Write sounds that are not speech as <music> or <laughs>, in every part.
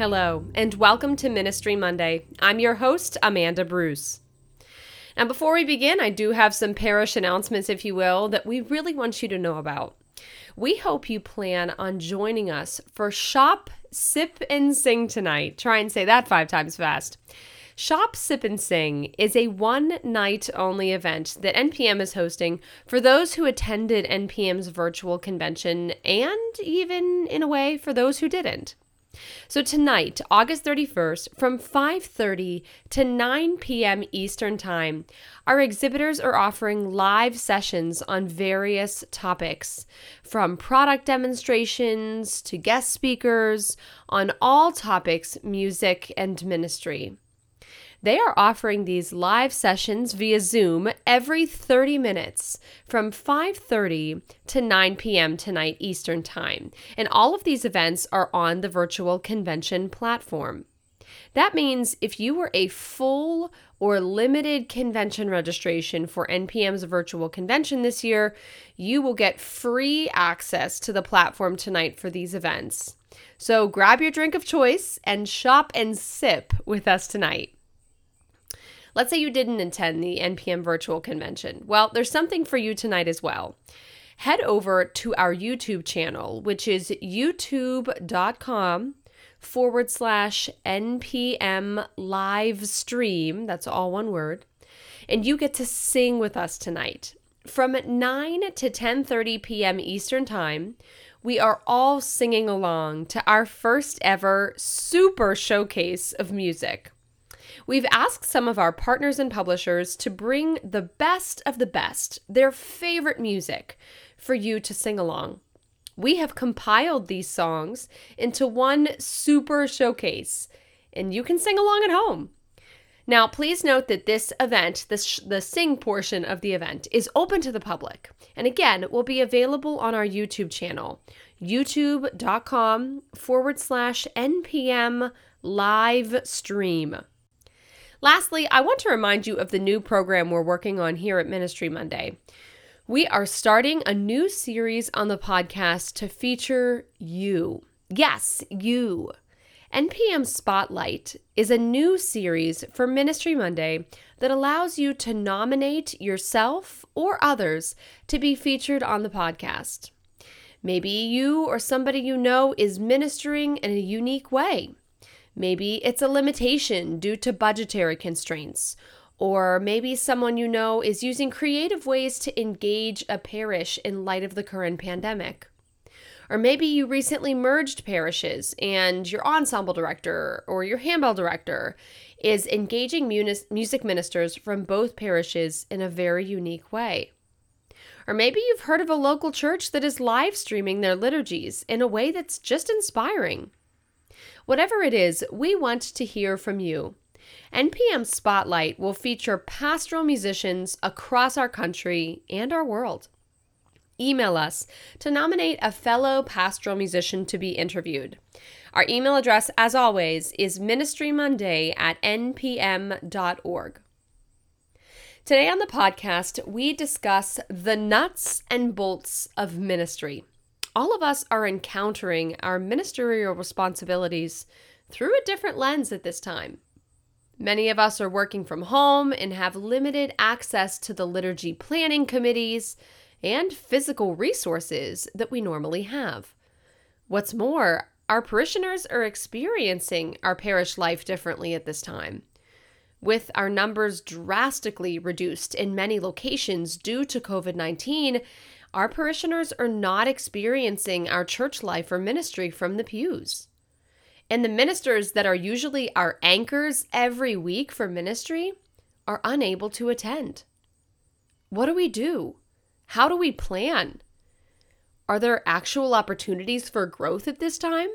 Hello, and welcome to Ministry Monday. I'm your host, Amanda Bruce. Now, before we begin, I do have some parish announcements, if you will, that we really want you to know about. We hope you plan on joining us for Shop Sip and Sing tonight. Try and say that five times fast. Shop, Sip, and Sing is a one night only event that NPM is hosting for those who attended NPM's virtual convention and even, in a way, for those who didn't. So tonight, August 31st, from 5:30 to 9 p.m. Eastern Time, our exhibitors are offering live sessions on various topics, from product demonstrations to guest speakers on all topics music and ministry. They are offering these live sessions via Zoom every 30 minutes from 5:30 to 9 p.m. tonight Eastern Time. And all of these events are on the virtual convention platform. That means if you were a full or limited convention registration for NPM's virtual convention this year, you will get free access to the platform tonight for these events. So grab your drink of choice and shop and sip with us tonight. Let's say you didn't attend the NPM virtual convention. Well, there's something for you tonight as well. Head over to our YouTube channel, which is youtube.com forward slash NPM live stream. That's all one word. And you get to sing with us tonight. From 9 to 10:30 p.m. Eastern Time, we are all singing along to our first ever super showcase of music. We've asked some of our partners and publishers to bring the best of the best, their favorite music, for you to sing along. We have compiled these songs into one super showcase, and you can sing along at home. Now, please note that this event, this, the sing portion of the event, is open to the public. And again, it will be available on our YouTube channel, youtube.com forward slash NPM live stream. Lastly, I want to remind you of the new program we're working on here at Ministry Monday. We are starting a new series on the podcast to feature you. Yes, you. NPM Spotlight is a new series for Ministry Monday that allows you to nominate yourself or others to be featured on the podcast. Maybe you or somebody you know is ministering in a unique way. Maybe it's a limitation due to budgetary constraints. Or maybe someone you know is using creative ways to engage a parish in light of the current pandemic. Or maybe you recently merged parishes and your ensemble director or your handbell director is engaging music ministers from both parishes in a very unique way. Or maybe you've heard of a local church that is live streaming their liturgies in a way that's just inspiring. Whatever it is, we want to hear from you. NPM Spotlight will feature pastoral musicians across our country and our world. Email us to nominate a fellow pastoral musician to be interviewed. Our email address, as always, is ministrymonday at npm.org. Today on the podcast, we discuss the nuts and bolts of ministry all of us are encountering our ministerial responsibilities through a different lens at this time. Many of us are working from home and have limited access to the liturgy planning committees and physical resources that we normally have. What's more, our parishioners are experiencing our parish life differently at this time. With our numbers drastically reduced in many locations due to COVID 19, our parishioners are not experiencing our church life or ministry from the pews. And the ministers that are usually our anchors every week for ministry are unable to attend. What do we do? How do we plan? Are there actual opportunities for growth at this time?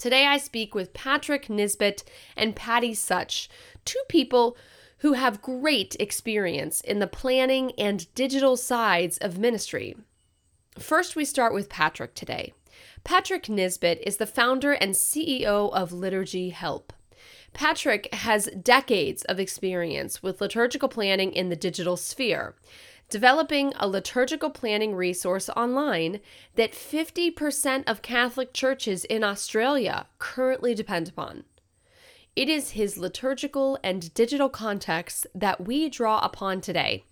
Today I speak with Patrick Nisbet and Patty Such, two people who have great experience in the planning and digital sides of ministry. First, we start with Patrick today. Patrick Nisbet is the founder and CEO of Liturgy Help. Patrick has decades of experience with liturgical planning in the digital sphere, developing a liturgical planning resource online that 50% of Catholic churches in Australia currently depend upon. It is his liturgical and digital context that we draw upon today,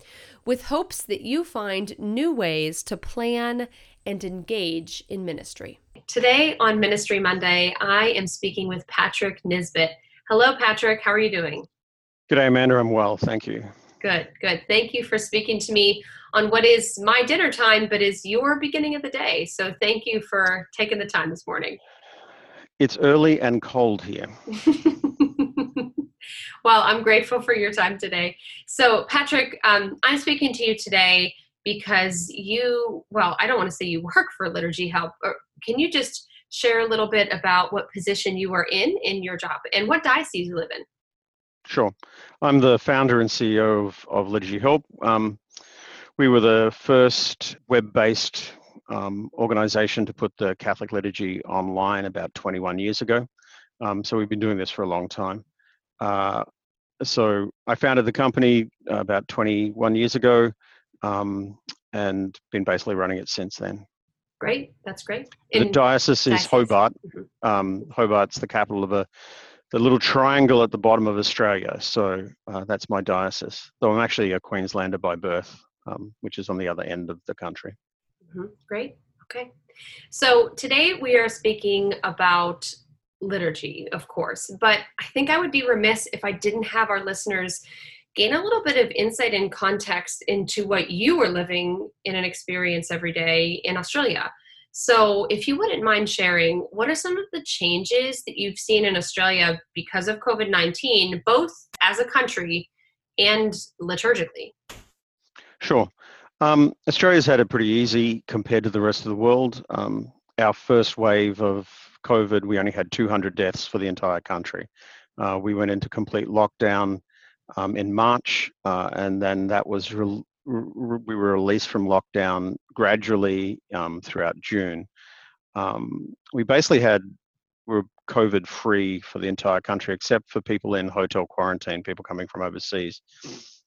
with hopes that you find new ways to plan and engage in ministry. Today on Ministry Monday, I am speaking with Patrick Nisbet. Hello, Patrick. How are you doing? Good day, Amanda. I'm well. Thank you. Good, good. Thank you for speaking to me on what is my dinner time, but is your beginning of the day. So thank you for taking the time this morning. It's early and cold here. <laughs> well, I'm grateful for your time today. So, Patrick, um, I'm speaking to you today because you, well, I don't want to say you work for Liturgy Help. Can you just share a little bit about what position you are in in your job and what diocese you live in? Sure. I'm the founder and CEO of, of Liturgy Help. Um, we were the first web based um, organization to put the Catholic liturgy online about 21 years ago. Um, so we've been doing this for a long time. Uh, so I founded the company uh, about 21 years ago um, and been basically running it since then. Great, that's great. In the diocese is Hobart. Mm-hmm. Um, Hobart's the capital of a the little triangle at the bottom of Australia. So uh, that's my diocese. Though I'm actually a Queenslander by birth, um, which is on the other end of the country. Mm-hmm. Great. Okay. So today we are speaking about liturgy, of course, but I think I would be remiss if I didn't have our listeners gain a little bit of insight and context into what you were living in an experience every day in Australia. So, if you wouldn't mind sharing, what are some of the changes that you've seen in Australia because of COVID 19, both as a country and liturgically? Sure. Um, Australia's had it pretty easy compared to the rest of the world. Um, our first wave of COVID, we only had 200 deaths for the entire country. Uh, we went into complete lockdown um, in March, uh, and then that was re- re- we were released from lockdown gradually um, throughout June. Um, we basically had we were COVID free for the entire country, except for people in hotel quarantine, people coming from overseas.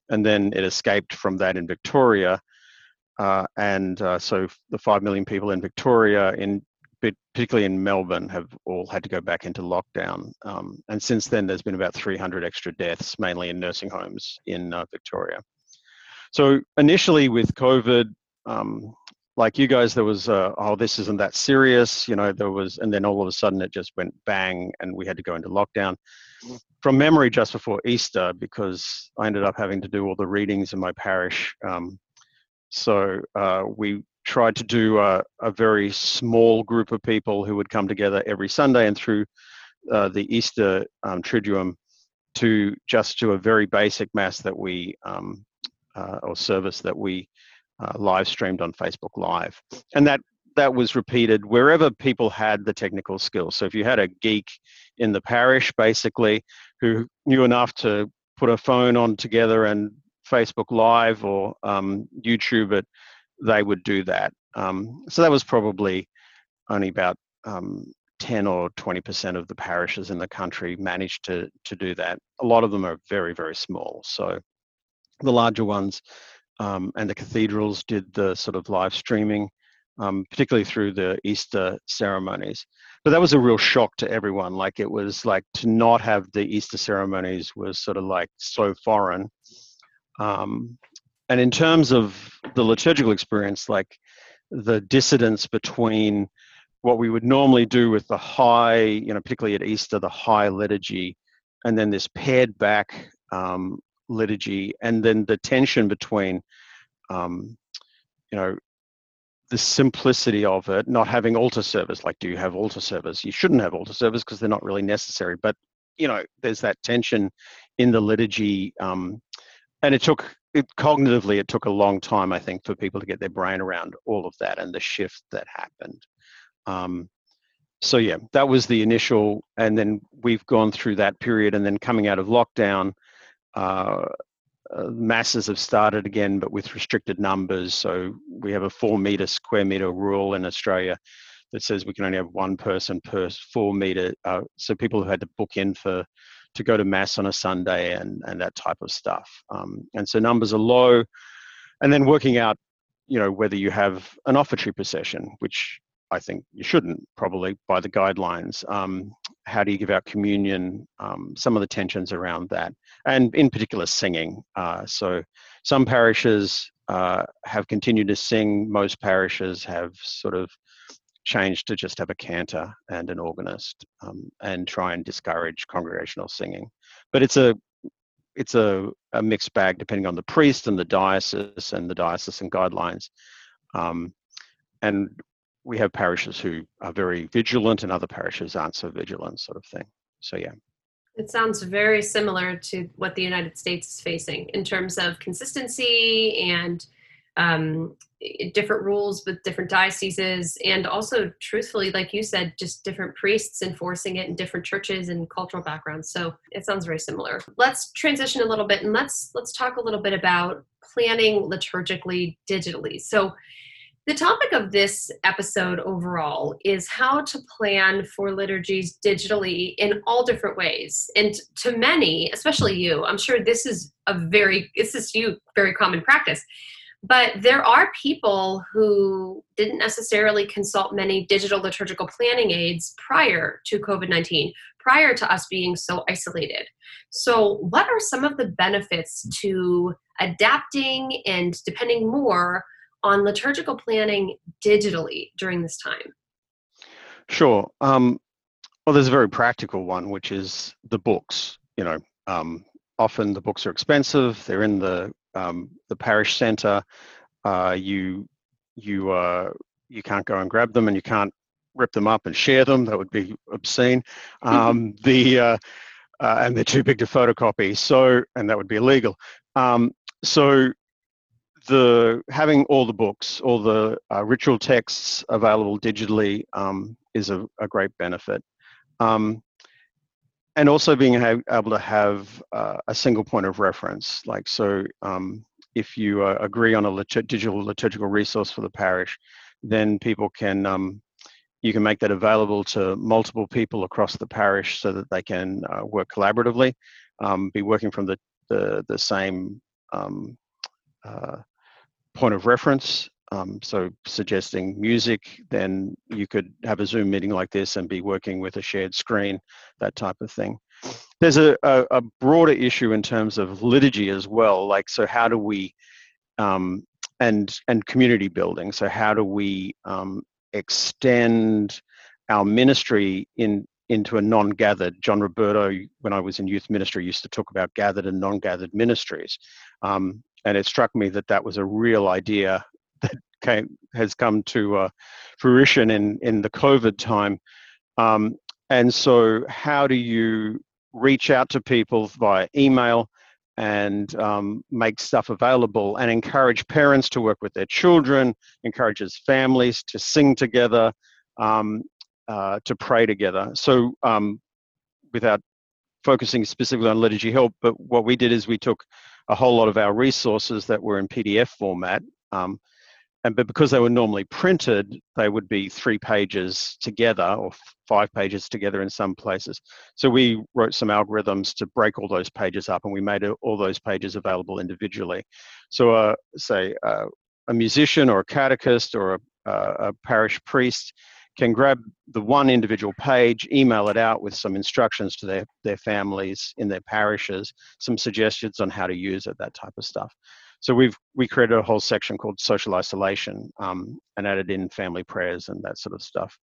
And then it escaped from that in Victoria, uh, and uh, so the 5 million people in Victoria, in particularly in Melbourne, have all had to go back into lockdown. Um, and since then, there's been about 300 extra deaths, mainly in nursing homes in uh, Victoria. So initially with COVID, um, like you guys, there was, uh, oh, this isn't that serious, you know, there was, and then all of a sudden it just went bang and we had to go into lockdown. From memory, just before Easter, because I ended up having to do all the readings in my parish um, so uh, we tried to do a, a, very small group of people who would come together every Sunday and through uh, the Easter um, Triduum to just do a very basic mass that we um, uh, or service that we uh, live streamed on Facebook Live, and that that was repeated wherever people had the technical skills. So if you had a geek in the parish, basically, who knew enough to put a phone on together and Facebook Live or um, YouTube it, they would do that. Um, so that was probably only about um, 10 or 20% of the parishes in the country managed to, to do that. A lot of them are very, very small. So the larger ones um, and the cathedrals did the sort of live streaming, um, particularly through the Easter ceremonies. But that was a real shock to everyone. Like it was like to not have the Easter ceremonies was sort of like so foreign um, and in terms of the liturgical experience, like the dissidence between what we would normally do with the high, you know, particularly at Easter, the high liturgy, and then this pared back um, liturgy, and then the tension between, um, you know, the simplicity of it, not having altar service. Like, do you have altar service? You shouldn't have altar service because they're not really necessary. But you know, there's that tension in the liturgy, um, and it took it cognitively. It took a long time, I think, for people to get their brain around all of that and the shift that happened. Um, so yeah, that was the initial, and then we've gone through that period, and then coming out of lockdown, uh, uh, masses have started again, but with restricted numbers. So we have a four meter square meter rule in Australia that says we can only have one person per four meter. Uh, so people who had to book in for to go to mass on a Sunday and and that type of stuff. Um, and so numbers are low, and then working out, you know, whether you have an offertory procession, which I think you shouldn't probably by the guidelines. Um, how do you give out communion? Um, some of the tensions around that, and in particular singing. Uh, so some parishes uh, have continued to sing. Most parishes have sort of changed to just have a cantor and an organist um, and try and discourage congregational singing. But it's a it's a, a mixed bag depending on the priest and the diocese and the diocesan guidelines. Um, and we have parishes who are very vigilant and other parishes aren't so vigilant sort of thing so yeah it sounds very similar to what the united states is facing in terms of consistency and um, different rules with different dioceses and also truthfully like you said just different priests enforcing it in different churches and cultural backgrounds so it sounds very similar let's transition a little bit and let's let's talk a little bit about planning liturgically digitally so the topic of this episode overall is how to plan for liturgies digitally in all different ways. And to many, especially you, I'm sure this is a very, this is you, very common practice. But there are people who didn't necessarily consult many digital liturgical planning aids prior to COVID 19, prior to us being so isolated. So, what are some of the benefits to adapting and depending more on liturgical planning digitally during this time? Sure. Um, well, there's a very practical one, which is the books. You know, um, often the books are expensive. They're in the um, the parish center. Uh, you you uh, you can't go and grab them, and you can't rip them up and share them. That would be obscene. Um, <laughs> the uh, uh, and they're too big to photocopy. So and that would be illegal. Um, so the having all the books, all the uh, ritual texts available digitally um, is a, a, great benefit. Um, and also being able to have uh, a single point of reference. Like, so um, if you uh, agree on a lit- digital liturgical resource for the parish, then people can, um, you can make that available to multiple people across the parish so that they can uh, work collaboratively, um, be working from the, the, the same um, uh, point of reference. Um, so suggesting music, then you could have a Zoom meeting like this and be working with a shared screen, that type of thing. There's a, a, a broader issue in terms of liturgy as well. Like, so how do we, um, and and community building. So how do we um, extend our ministry in into a non-gathered. John Roberto, when I was in youth ministry, used to talk about gathered and non-gathered ministries. Um, and it struck me that that was a real idea came has come to uh, fruition in in the COVID time. Um, and so, how do you reach out to people via email and um, make stuff available and encourage parents to work with their children, encourages families to sing together, um, uh, to pray together. So, um, without focusing specifically on liturgy help, but what we did is we took a whole lot of our resources that were in PDF format. Um, and but because they were normally printed, they would be three pages together or five pages together in some places. So we wrote some algorithms to break all those pages up, and we made all those pages available individually. So, uh, say uh, a musician or a catechist or a, a parish priest can grab the one individual page, email it out with some instructions to their, their families in their parishes, some suggestions on how to use it, that type of stuff. So we've we created a whole section called social isolation um, and added in family prayers and that sort of stuff,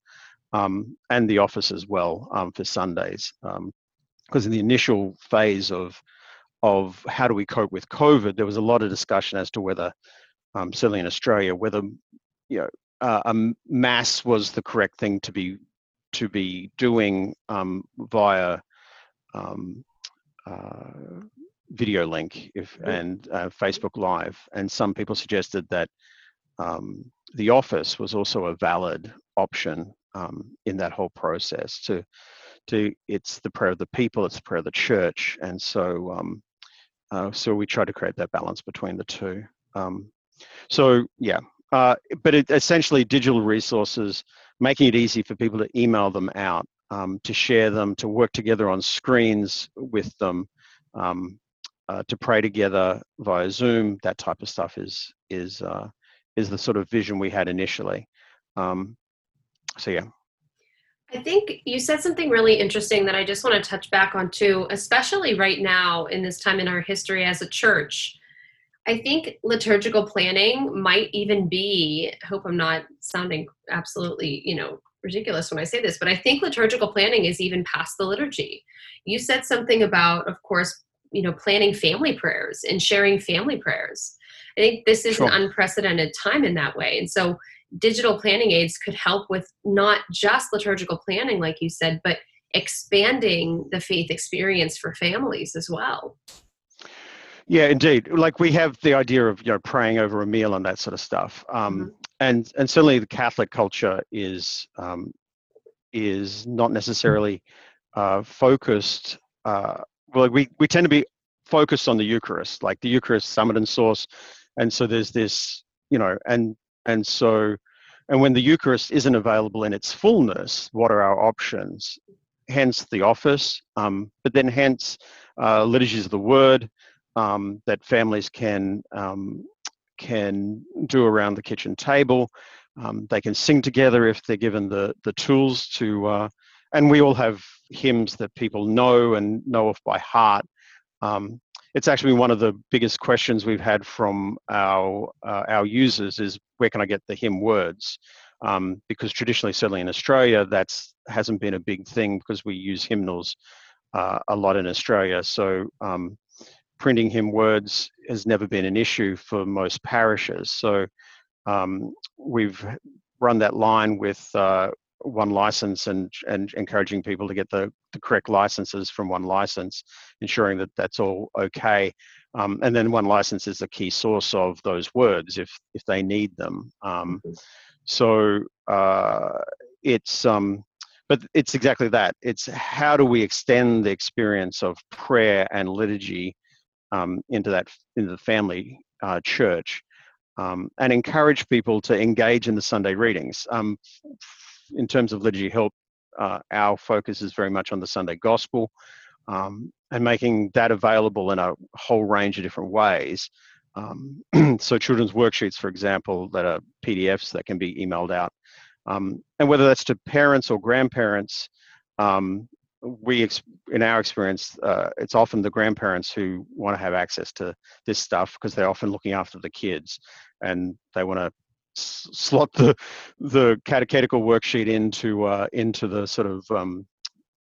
um, and the office as well um, for Sundays. Because um, in the initial phase of of how do we cope with COVID, there was a lot of discussion as to whether, um, certainly in Australia, whether you know uh, a mass was the correct thing to be to be doing um, via um, uh, video link if and uh, Facebook Live, and some people suggested that um, the office was also a valid option um, in that whole process. To to it's the prayer of the people, it's the prayer of the church, and so um, uh, so we try to create that balance between the two. Um, so yeah, uh, but it, essentially digital resources, making it easy for people to email them out, um, to share them, to work together on screens with them, um, uh, to pray together via Zoom. That type of stuff is is uh, is the sort of vision we had initially. Um, so yeah. I think you said something really interesting that I just want to touch back on too, especially right now in this time in our history as a church. I think liturgical planning might even be, I hope I'm not sounding absolutely, you know, ridiculous when I say this, but I think liturgical planning is even past the liturgy. You said something about, of course, you know, planning family prayers and sharing family prayers. I think this is sure. an unprecedented time in that way. And so digital planning aids could help with not just liturgical planning, like you said, but expanding the faith experience for families as well. Yeah, indeed. Like we have the idea of you know praying over a meal and that sort of stuff, um, mm-hmm. and and certainly the Catholic culture is um, is not necessarily uh, focused. Uh, well, we we tend to be focused on the Eucharist, like the Eucharist, summit and source, and so there's this you know, and and so and when the Eucharist isn't available in its fullness, what are our options? Hence the office, um, but then hence uh, liturgies of the Word um, that families can um, can do around the kitchen table. Um, they can sing together if they're given the the tools to. Uh, and we all have hymns that people know and know off by heart. Um, it's actually one of the biggest questions we've had from our uh, our users is where can I get the hymn words? Um, because traditionally, certainly in Australia, that's hasn't been a big thing because we use hymnals uh, a lot in Australia. So um, printing hymn words has never been an issue for most parishes. So um, we've run that line with uh, OneLicense and, and encouraging people to get the, the correct licenses from OneLicense, ensuring that that's all okay. Um, and then OneLicense is the key source of those words if, if they need them. Um, mm-hmm. so uh, it's, um, but it's exactly that. It's how do we extend the experience of prayer and liturgy um, into that into the family uh, church um, and encourage people to engage in the Sunday readings. In terms of liturgy help, uh, our focus is very much on the Sunday Gospel um, and making that available in a whole range of different ways. Um, <clears throat> so children's worksheets, for example, that are PDFs that can be emailed out, um, and whether that's to parents or grandparents um, we in our experience uh, it's often the grandparents who want to have access to this stuff because they're often looking after the kids and they want to slot the the catechetical worksheet into uh, into the sort of um,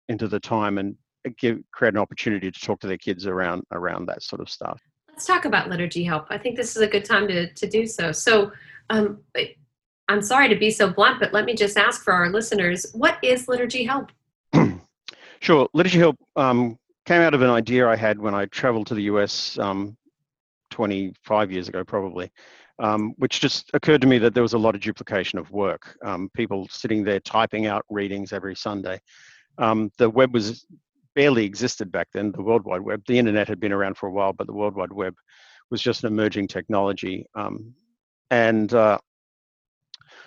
into the time and give create an opportunity to talk to their kids around around that sort of stuff. Let's talk about liturgy help. I think this is a good time to, to do so. So um, i'm sorry to be so blunt but let me just ask for our listeners what is liturgy help? <clears throat> Sure. Liturgy Help um, came out of an idea I had when I traveled to the US um, 25 years ago, probably, um, which just occurred to me that there was a lot of duplication of work. Um, people sitting there typing out readings every Sunday. Um, the web was barely existed back then, the World Wide Web. The internet had been around for a while, but the World Wide Web was just an emerging technology. Um, and uh,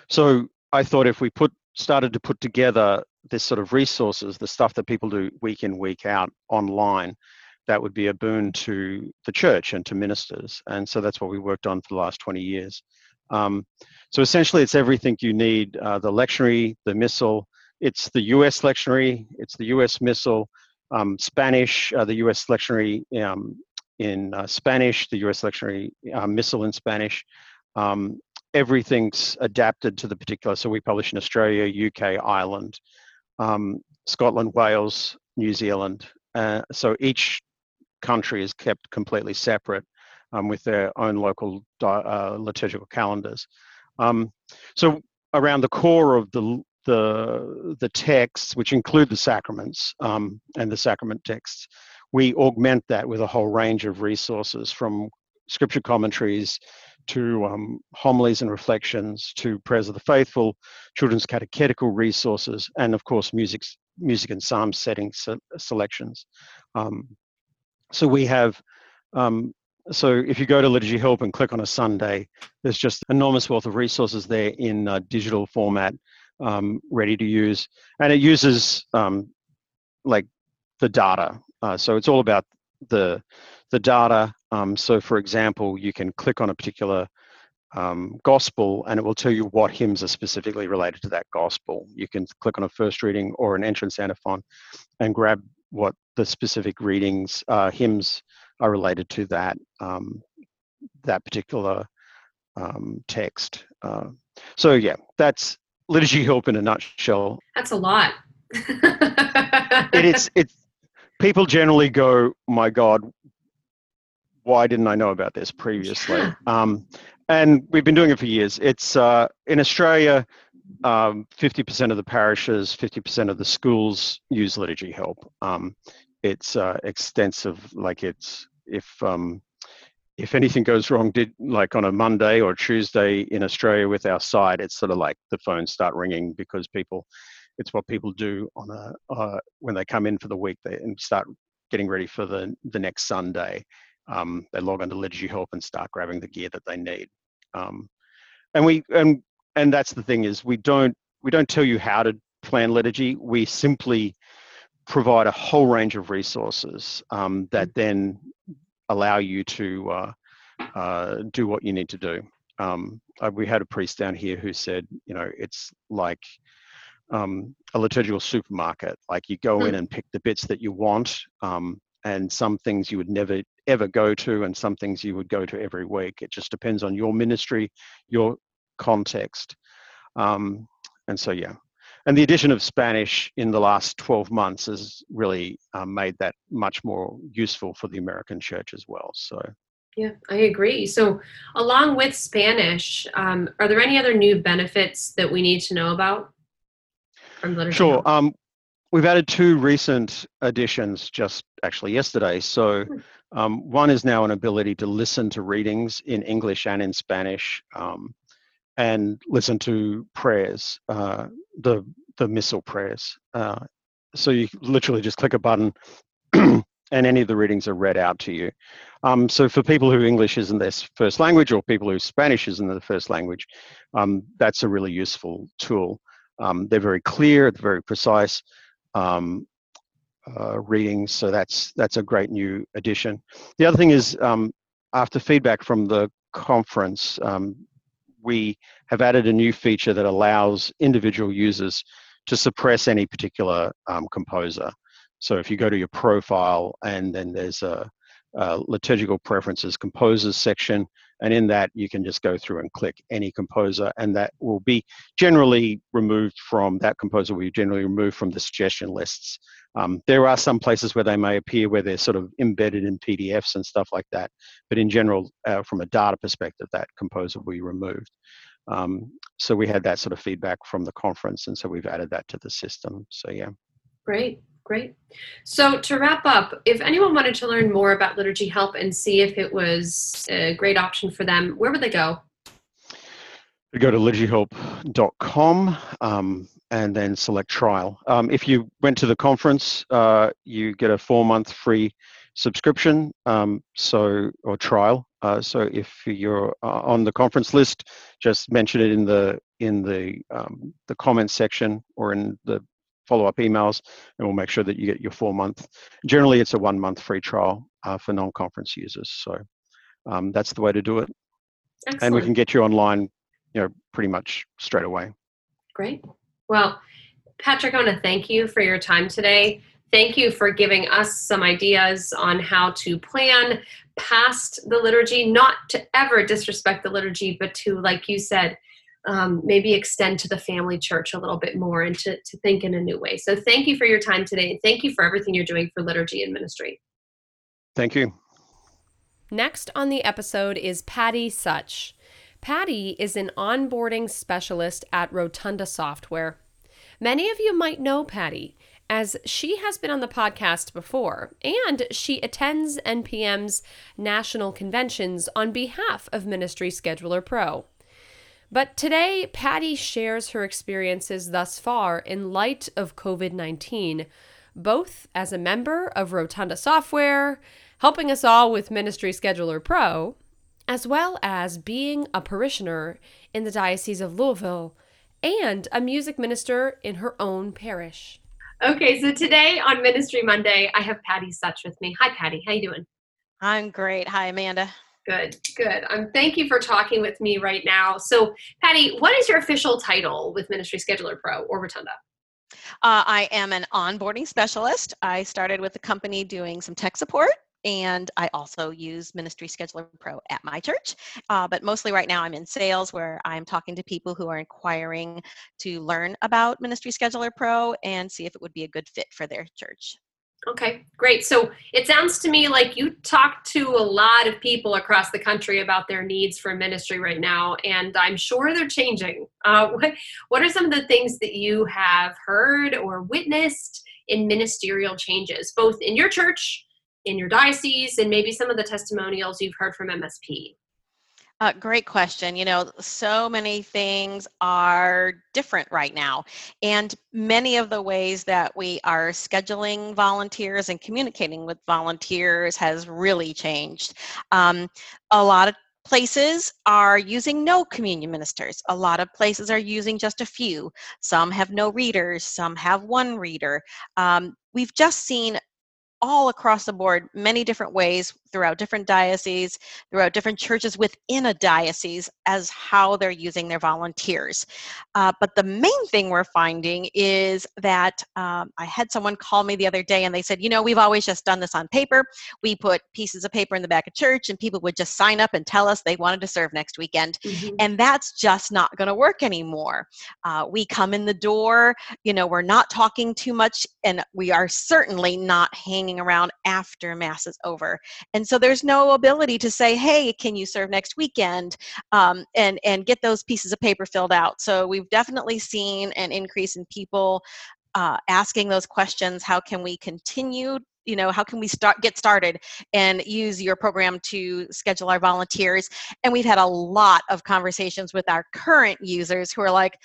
so I thought if we put started to put together this sort of resources, the stuff that people do week in, week out online, that would be a boon to the church and to ministers. And so that's what we worked on for the last 20 years. Um, so essentially, it's everything you need uh, the lectionary, the missal, it's the US lectionary, it's the US missal, um, Spanish, uh, the US lectionary um, in uh, Spanish, the US lectionary uh, missal in Spanish. Um, everything's adapted to the particular. So we publish in Australia, UK, Ireland, um, Scotland, Wales, New Zealand. Uh, so each country is kept completely separate um, with their own local uh, liturgical calendars. Um, so around the core of the the the texts, which include the sacraments um, and the sacrament texts, we augment that with a whole range of resources from scripture commentaries to um, homilies and reflections to prayers of the faithful, children's catechetical resources, and of course music, music and psalm setting se- selections. Um, so we have um, so if you go to Liturgy Help and click on a Sunday, there's just enormous wealth of resources there in uh, digital format, um, ready to use, and it uses um, like the data. Uh, so it's all about the the data. Um, so for example, you can click on a particular um, gospel and it will tell you what hymns are specifically related to that gospel. You can click on a first reading or an entrance antiphon and grab what the specific readings, uh, hymns are related to that, um, that particular um, text. Uh, so yeah, that's liturgy help in a nutshell. That's a lot. it is, <laughs> it's, people generally go, my God, why didn't I know about this previously? Um, and we've been doing it for years. It's uh, in Australia, um, 50% of the parishes, 50% of the schools use liturgy help. Um, it's uh, extensive, like it's if um, if anything goes wrong, did like on a Monday or Tuesday in Australia with our side, it's sort of like the phones start ringing because people, it's what people do on a uh, when they come in for the week they, and start getting ready for the the next Sunday. Um, they log onto Liturgy Help and start grabbing the gear that they need. Um, and we and and that's the thing is we don't we don't tell you how to plan liturgy. We simply provide a whole range of resources um, that then allow you to uh, uh, do what you need to do. Um, we had a priest down here who said, you know, it's like um, a liturgical supermarket. Like you go in hmm. and pick the bits that you want, um, and some things you would never ever go to, and some things you would go to every week. It just depends on your ministry, your context. Um, and so, yeah. And the addition of Spanish in the last 12 months has really um, made that much more useful for the American church as well. So, yeah, I agree. So, along with Spanish, um, are there any other new benefits that we need to know about from literature? Sure. Um, we've added two recent additions just actually yesterday. So, hmm. um, one is now an ability to listen to readings in English and in Spanish. Um, and listen to prayers, uh, the the missal prayers. Uh, so you literally just click a button, <clears throat> and any of the readings are read out to you. Um, so for people who English isn't their first language, or people who Spanish isn't their first language, um, that's a really useful tool. Um, they're very clear, they're very precise um, uh, readings, so that's that's a great new addition. The other thing is um, after feedback from the conference, um, we have added a new feature that allows individual users to suppress any particular um, composer. So if you go to your profile and then there's a, a, liturgical preferences composers section, and in that you can just go through and click any composer, and that will be generally removed from that composer. will be generally removed from the suggestion lists. Um, there are some places where they may appear where they're sort of embedded in PDFs and stuff like that, but in general, uh, from a data perspective, that composer will be removed. Um, so we had that sort of feedback from the conference, and so we've added that to the system. So yeah. Great, great. So to wrap up, if anyone wanted to learn more about Liturgy Help and see if it was a great option for them, where would they go? Go to liturgyhelp.com um, and then select trial. Um, if you went to the conference, uh, you get a four month free subscription um, so or trial uh, so if you're uh, on the conference list just mention it in the in the um, the comments section or in the follow-up emails and we'll make sure that you get your four month generally it's a one month free trial uh, for non-conference users so um, that's the way to do it. Excellent. and we can get you online you know pretty much straight away. Great. Well patrick i want to thank you for your time today. Thank you for giving us some ideas on how to plan past the liturgy, not to ever disrespect the liturgy, but to, like you said, um, maybe extend to the family church a little bit more and to, to think in a new way. So thank you for your time today. And thank you for everything you're doing for liturgy and ministry. Thank you. Next on the episode is Patty Such. Patty is an onboarding specialist at Rotunda Software. Many of you might know Patty as she has been on the podcast before, and she attends NPM's national conventions on behalf of Ministry Scheduler Pro. But today, Patty shares her experiences thus far in light of COVID 19, both as a member of Rotunda Software, helping us all with Ministry Scheduler Pro, as well as being a parishioner in the Diocese of Louisville and a music minister in her own parish. Okay, so today on Ministry Monday, I have Patty Such with me. Hi, Patty. How you doing? I'm great. Hi, Amanda. Good, good. Um, thank you for talking with me right now. So, Patty, what is your official title with Ministry Scheduler Pro or Rotunda? Uh, I am an onboarding specialist. I started with the company doing some tech support and I also use Ministry Scheduler Pro at my church. Uh, but mostly right now, I'm in sales where I'm talking to people who are inquiring to learn about Ministry Scheduler Pro and see if it would be a good fit for their church. Okay, great. So it sounds to me like you talk to a lot of people across the country about their needs for ministry right now, and I'm sure they're changing. Uh, <laughs> what, what are some of the things that you have heard or witnessed in ministerial changes, both in your church in your diocese and maybe some of the testimonials you've heard from MSP? Uh, great question. You know, so many things are different right now. And many of the ways that we are scheduling volunteers and communicating with volunteers has really changed. Um, a lot of places are using no communion ministers. A lot of places are using just a few. Some have no readers, some have one reader. Um, we've just seen all across the board, many different ways throughout different dioceses, throughout different churches within a diocese as how they're using their volunteers. Uh, but the main thing we're finding is that um, I had someone call me the other day and they said, you know, we've always just done this on paper. We put pieces of paper in the back of church and people would just sign up and tell us they wanted to serve next weekend. Mm-hmm. And that's just not going to work anymore. Uh, we come in the door, you know, we're not talking too much and we are certainly not hanging around after Mass is over. And and so there's no ability to say hey can you serve next weekend? Um, and and get those pieces of paper filled out. So we've definitely seen an increase in people uh, asking those questions how can we continue? You know how can we start get started and use your program to schedule our volunteers? And we've had a lot of conversations with our current users who are like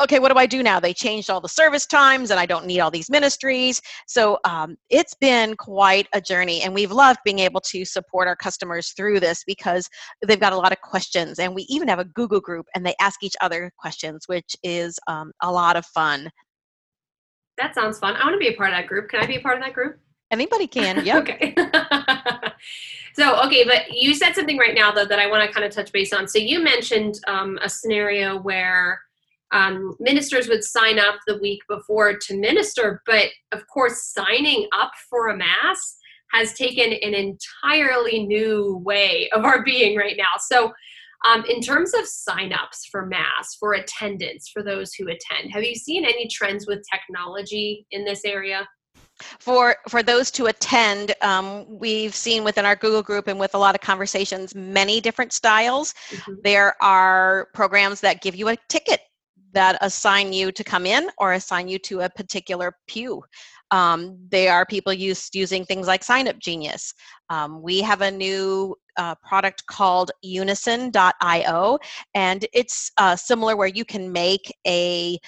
okay, what do I do now? They changed all the service times and I don't need all these ministries. So um, it's been quite a journey. And we've loved being able to support our customers through this because they've got a lot of questions. And we even have a Google group and they ask each other questions, which is um, a lot of fun. That sounds fun. I want to be a part of that group. Can I be a part of that group? Anybody can, <laughs> yeah. okay. <laughs> so, okay, but you said something right now, though, that I want to kind of touch base on. So, you mentioned um, a scenario where um, ministers would sign up the week before to minister, but of course, signing up for a mass has taken an entirely new way of our being right now. So, um, in terms of signups for mass, for attendance, for those who attend, have you seen any trends with technology in this area? for for those to attend um, we've seen within our google group and with a lot of conversations many different styles mm-hmm. there are programs that give you a ticket that assign you to come in or assign you to a particular pew. Um, they are people used using things like SignUpGenius. Um, we have a new uh, product called unison.io, and it's uh, similar where you can make a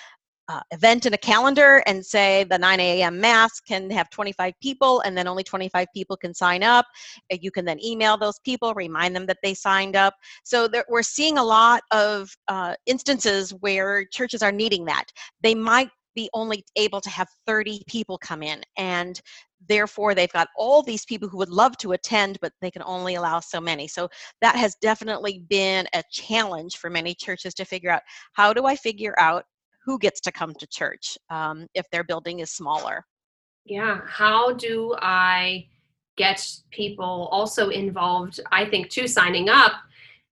uh, event in a calendar and say the 9 a.m. mass can have 25 people and then only 25 people can sign up. Uh, you can then email those people, remind them that they signed up. So there, we're seeing a lot of uh, instances where churches are needing that. They might be only able to have 30 people come in and therefore they've got all these people who would love to attend but they can only allow so many so that has definitely been a challenge for many churches to figure out how do i figure out who gets to come to church um, if their building is smaller. Yeah. How do I get people also involved? I think too, signing up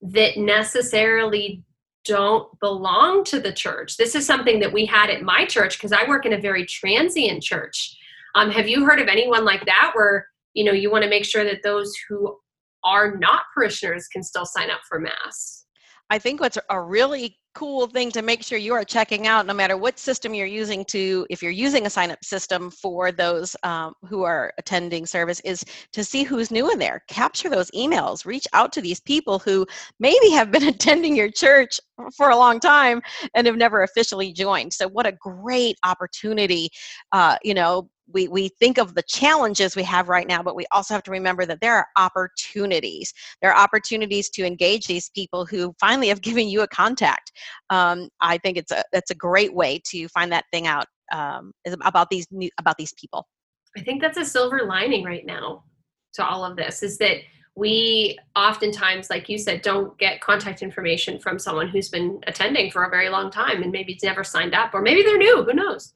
that necessarily don't belong to the church. This is something that we had at my church because I work in a very transient church. Um, have you heard of anyone like that where you know you want to make sure that those who are not parishioners can still sign up for mass? I think what's a really cool thing to make sure you are checking out no matter what system you're using to if you're using a sign up system for those um, who are attending service is to see who's new in there. Capture those emails. Reach out to these people who maybe have been <laughs> attending your church for a long time and have never officially joined. So what a great opportunity uh, you know we, we think of the challenges we have right now, but we also have to remember that there are opportunities. There are opportunities to engage these people who finally have <laughs> given you a contact. Um, I think it's a that's a great way to find that thing out um, about these new about these people. I think that's a silver lining right now to all of this is that we oftentimes, like you said, don't get contact information from someone who's been attending for a very long time and maybe it's never signed up, or maybe they're new. Who knows?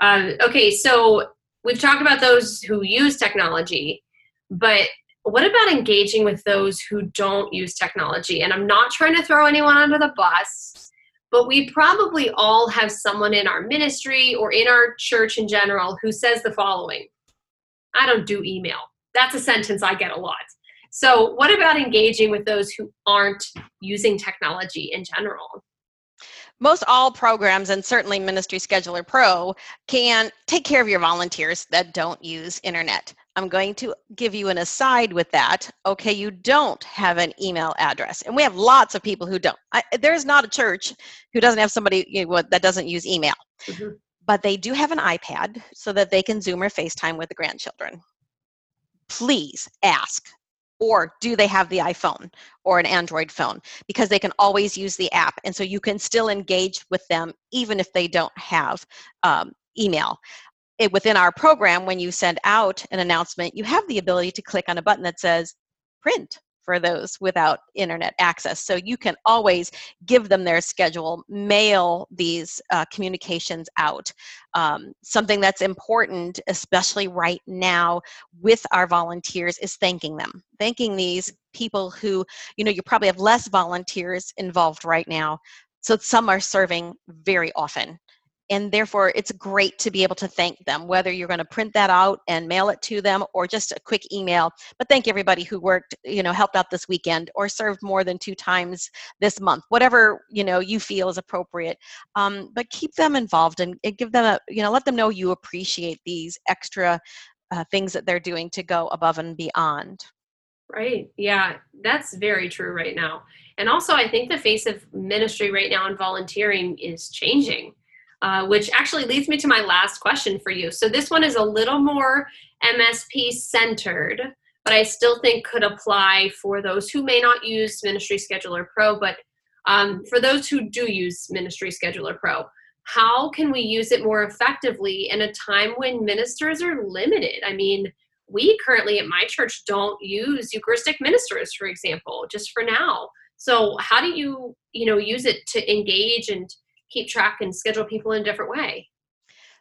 Uh, okay, so we've talked about those who use technology, but what about engaging with those who don't use technology? And I'm not trying to throw anyone under the bus, but we probably all have someone in our ministry or in our church in general who says the following I don't do email. That's a sentence I get a lot. So, what about engaging with those who aren't using technology in general? Most all programs and certainly ministry scheduler pro can take care of your volunteers that don't use internet. I'm going to give you an aside with that. Okay you don't have an email address and we have lots of people who don't. I, there's not a church who doesn't have somebody you know, that doesn't use email. Mm-hmm. but they do have an ipad so that they can zoom or facetime with the grandchildren. Please ask or do they have the iphone or an android phone? Because they can always use the app and so you can still engage with them even if they don't have um, email. It, within our program when you send out an announcement you have the ability to click on a button that says print for those without internet access. So you can always give them their schedule, mail these uh, communications out. Um, something that's important, especially right now with our volunteers, is thanking them. Thanking these people who, you know, you probably have less volunteers involved right now. So some are serving very often and therefore it's great to be able to thank them whether you're going to print that out and mail it to them or just a quick email. But thank everybody who worked you know helped out this weekend or served more than two times this month whatever you know you feel is appropriate. Um, but keep them involved and, give them a you know let them know you appreciate these extra uh, things that they're doing to go above and beyond. Right. Yeah that's very true right now. And also i think the face of ministry right now and volunteering is changing uh, which actually leads me to my last question for you. So this one is a little more MSP centered, but I still think could apply for those who may not use Ministry Scheduler Pro, but um, for those who do use Ministry Scheduler Pro, how can we use it more effectively in a time when ministers are limited? I mean, we currently at my church don't use Eucharistic ministers, for example, just for now. So how do you, you know, use it to engage and keep track and schedule people in a different way?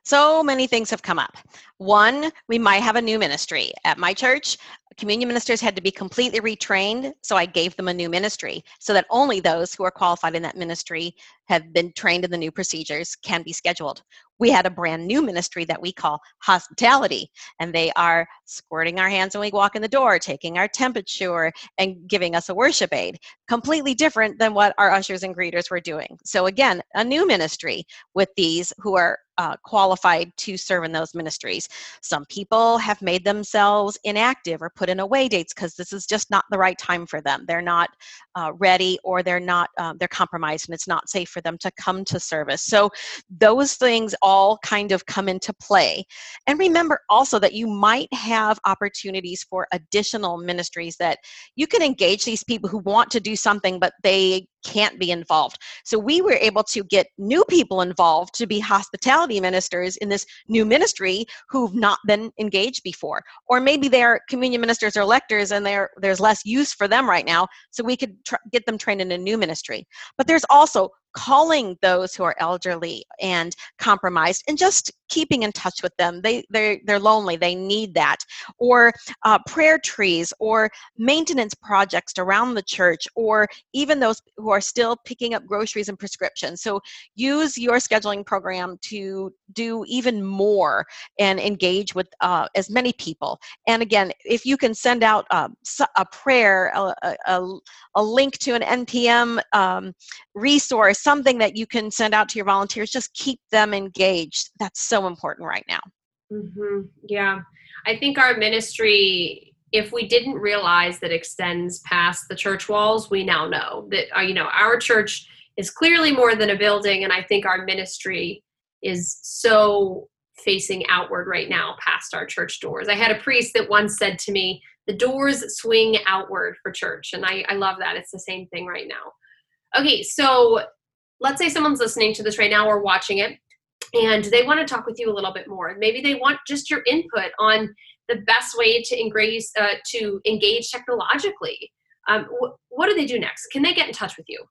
So many things have come up. One, we might have a new ministry. At my church, communion ministers had to be completely retrained, so I gave them a new ministry so that only those who are qualified in that ministry have been trained in the new procedures can be scheduled. We had a brand new ministry that we call hospitality, and they are squirting our hands when we walk in the door, taking our temperature, and giving us a worship aid. Completely different than what our ushers and greeters were doing. So, again, a new ministry with these who are uh, qualified to serve in those ministries. Some people have made themselves inactive or put in away dates because this is just not the right time for them. They're not uh, ready or they're not um, they're compromised and it's not safe for them to come to service. So those things all kind of come into play. And remember also that you might have opportunities for additional ministries that you can engage these people who want to do something but they can't be involved. So we were able to get new people involved to be hospitality ministers in this new ministry who've not been engaged before. Or maybe they're communion ministers or lectors and there's less use for them right now, so we could tr- get them trained in a new ministry. But there's also calling those who are elderly and compromised and just keeping in touch with them. They they're, they're lonely they need that. Or uh, prayer trees or maintenance projects around the church or even those who are still picking up groceries and prescriptions. So use your scheduling program to do even more and engage with uh, as many people. And again if you can send out uh, a prayer a, a, a, link to an npm um, resource something that you can send out to your volunteers just keep them engaged that's so important right now. Mm-hmm. Yeah. I think our ministry, if we didn't realize that extends past the church walls, we now know that, uh, you know, our church is clearly more than a building. And I think our ministry is so facing outward right now past our church doors. I had a priest that once said to me, the doors swing outward for church. And I, I love that. It's the same thing right now. Okay, so let's say someone's listening to this right now or watching it and they want to talk with you a little bit more. Maybe they want just your input on the best way to engage uh, to engage technologically. Um, wh- what do they do next? Can they get in touch with you?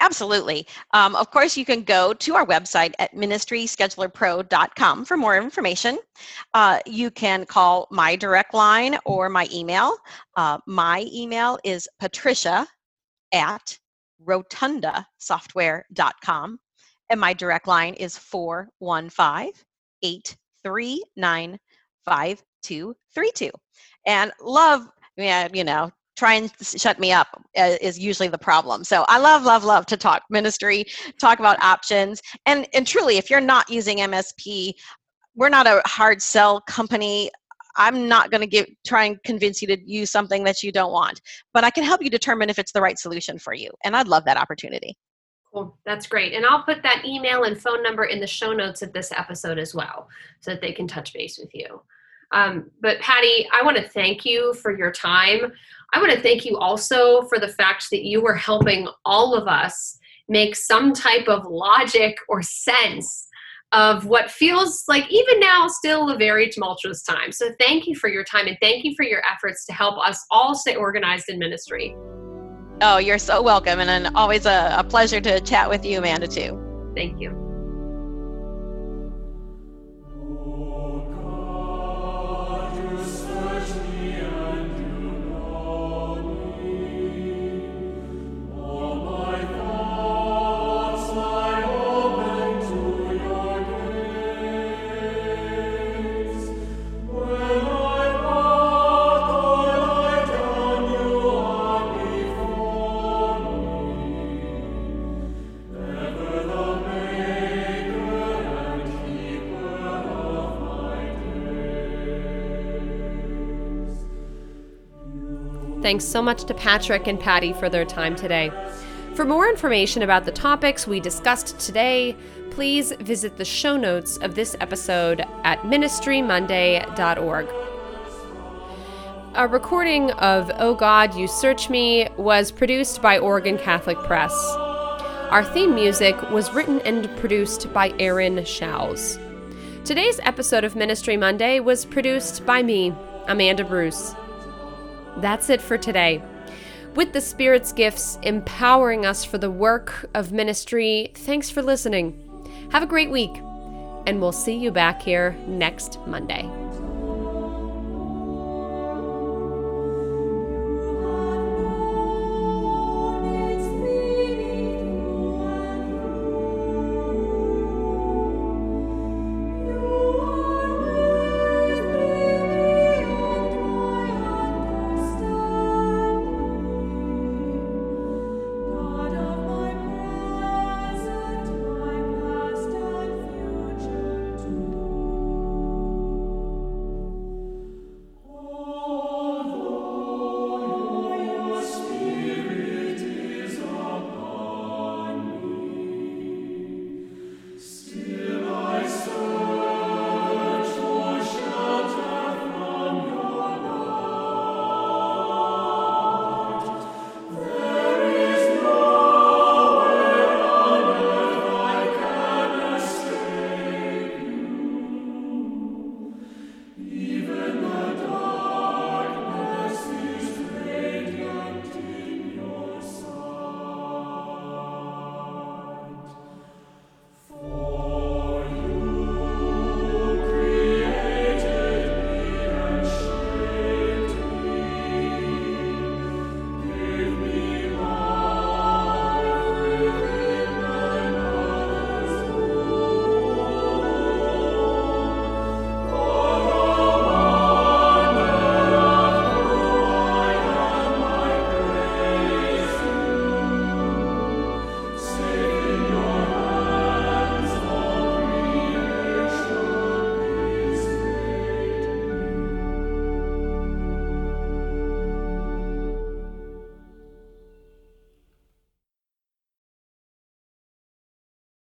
Absolutely. Um, of course, you can go to our website at ministryschedulerpro.com for more information. Uh, you can call my direct line or my email. Uh, my email is patricia at rotundasoftware.com. And my direct line is 415 839 5232. And love, yeah, you know, try and shut me up uh, is usually the problem. So I love, love, love to talk ministry, talk about options. And, and truly, if you're not using MSP, we're not a hard sell company. I'm not going to give try and convince you to use something that you don't want, but I can help you determine if it's the right solution for you. And I'd love that opportunity. Cool. That's great. And I'll put that email and phone number in the show notes of this episode as well so that they can touch base with you. Um, but Patty, I want to thank you for your time. I want to thank you also for the fact that you were helping all of us make some type of logic or sense of what feels like even now still a very tumultuous time. So thank you for your time and thank you for your efforts to help us all stay organized in ministry. Oh, you're so welcome. And, always a, a pleasure to chat with you, Amanda, too. Thank you. Thanks so much to Patrick and Patty for their time today. For more information about the topics we discussed today, please visit the show notes of this episode at ministrymonday.org. A recording of Oh God, You Search Me was produced by Oregon Catholic Press. Our theme music was written and produced by Aaron Shows. Today's episode of Ministry Monday was produced by me, Amanda Bruce. That's it for today. With the Spirit's gifts empowering us for the work of ministry, thanks for listening. Have a great week, and we'll see you back here next Monday.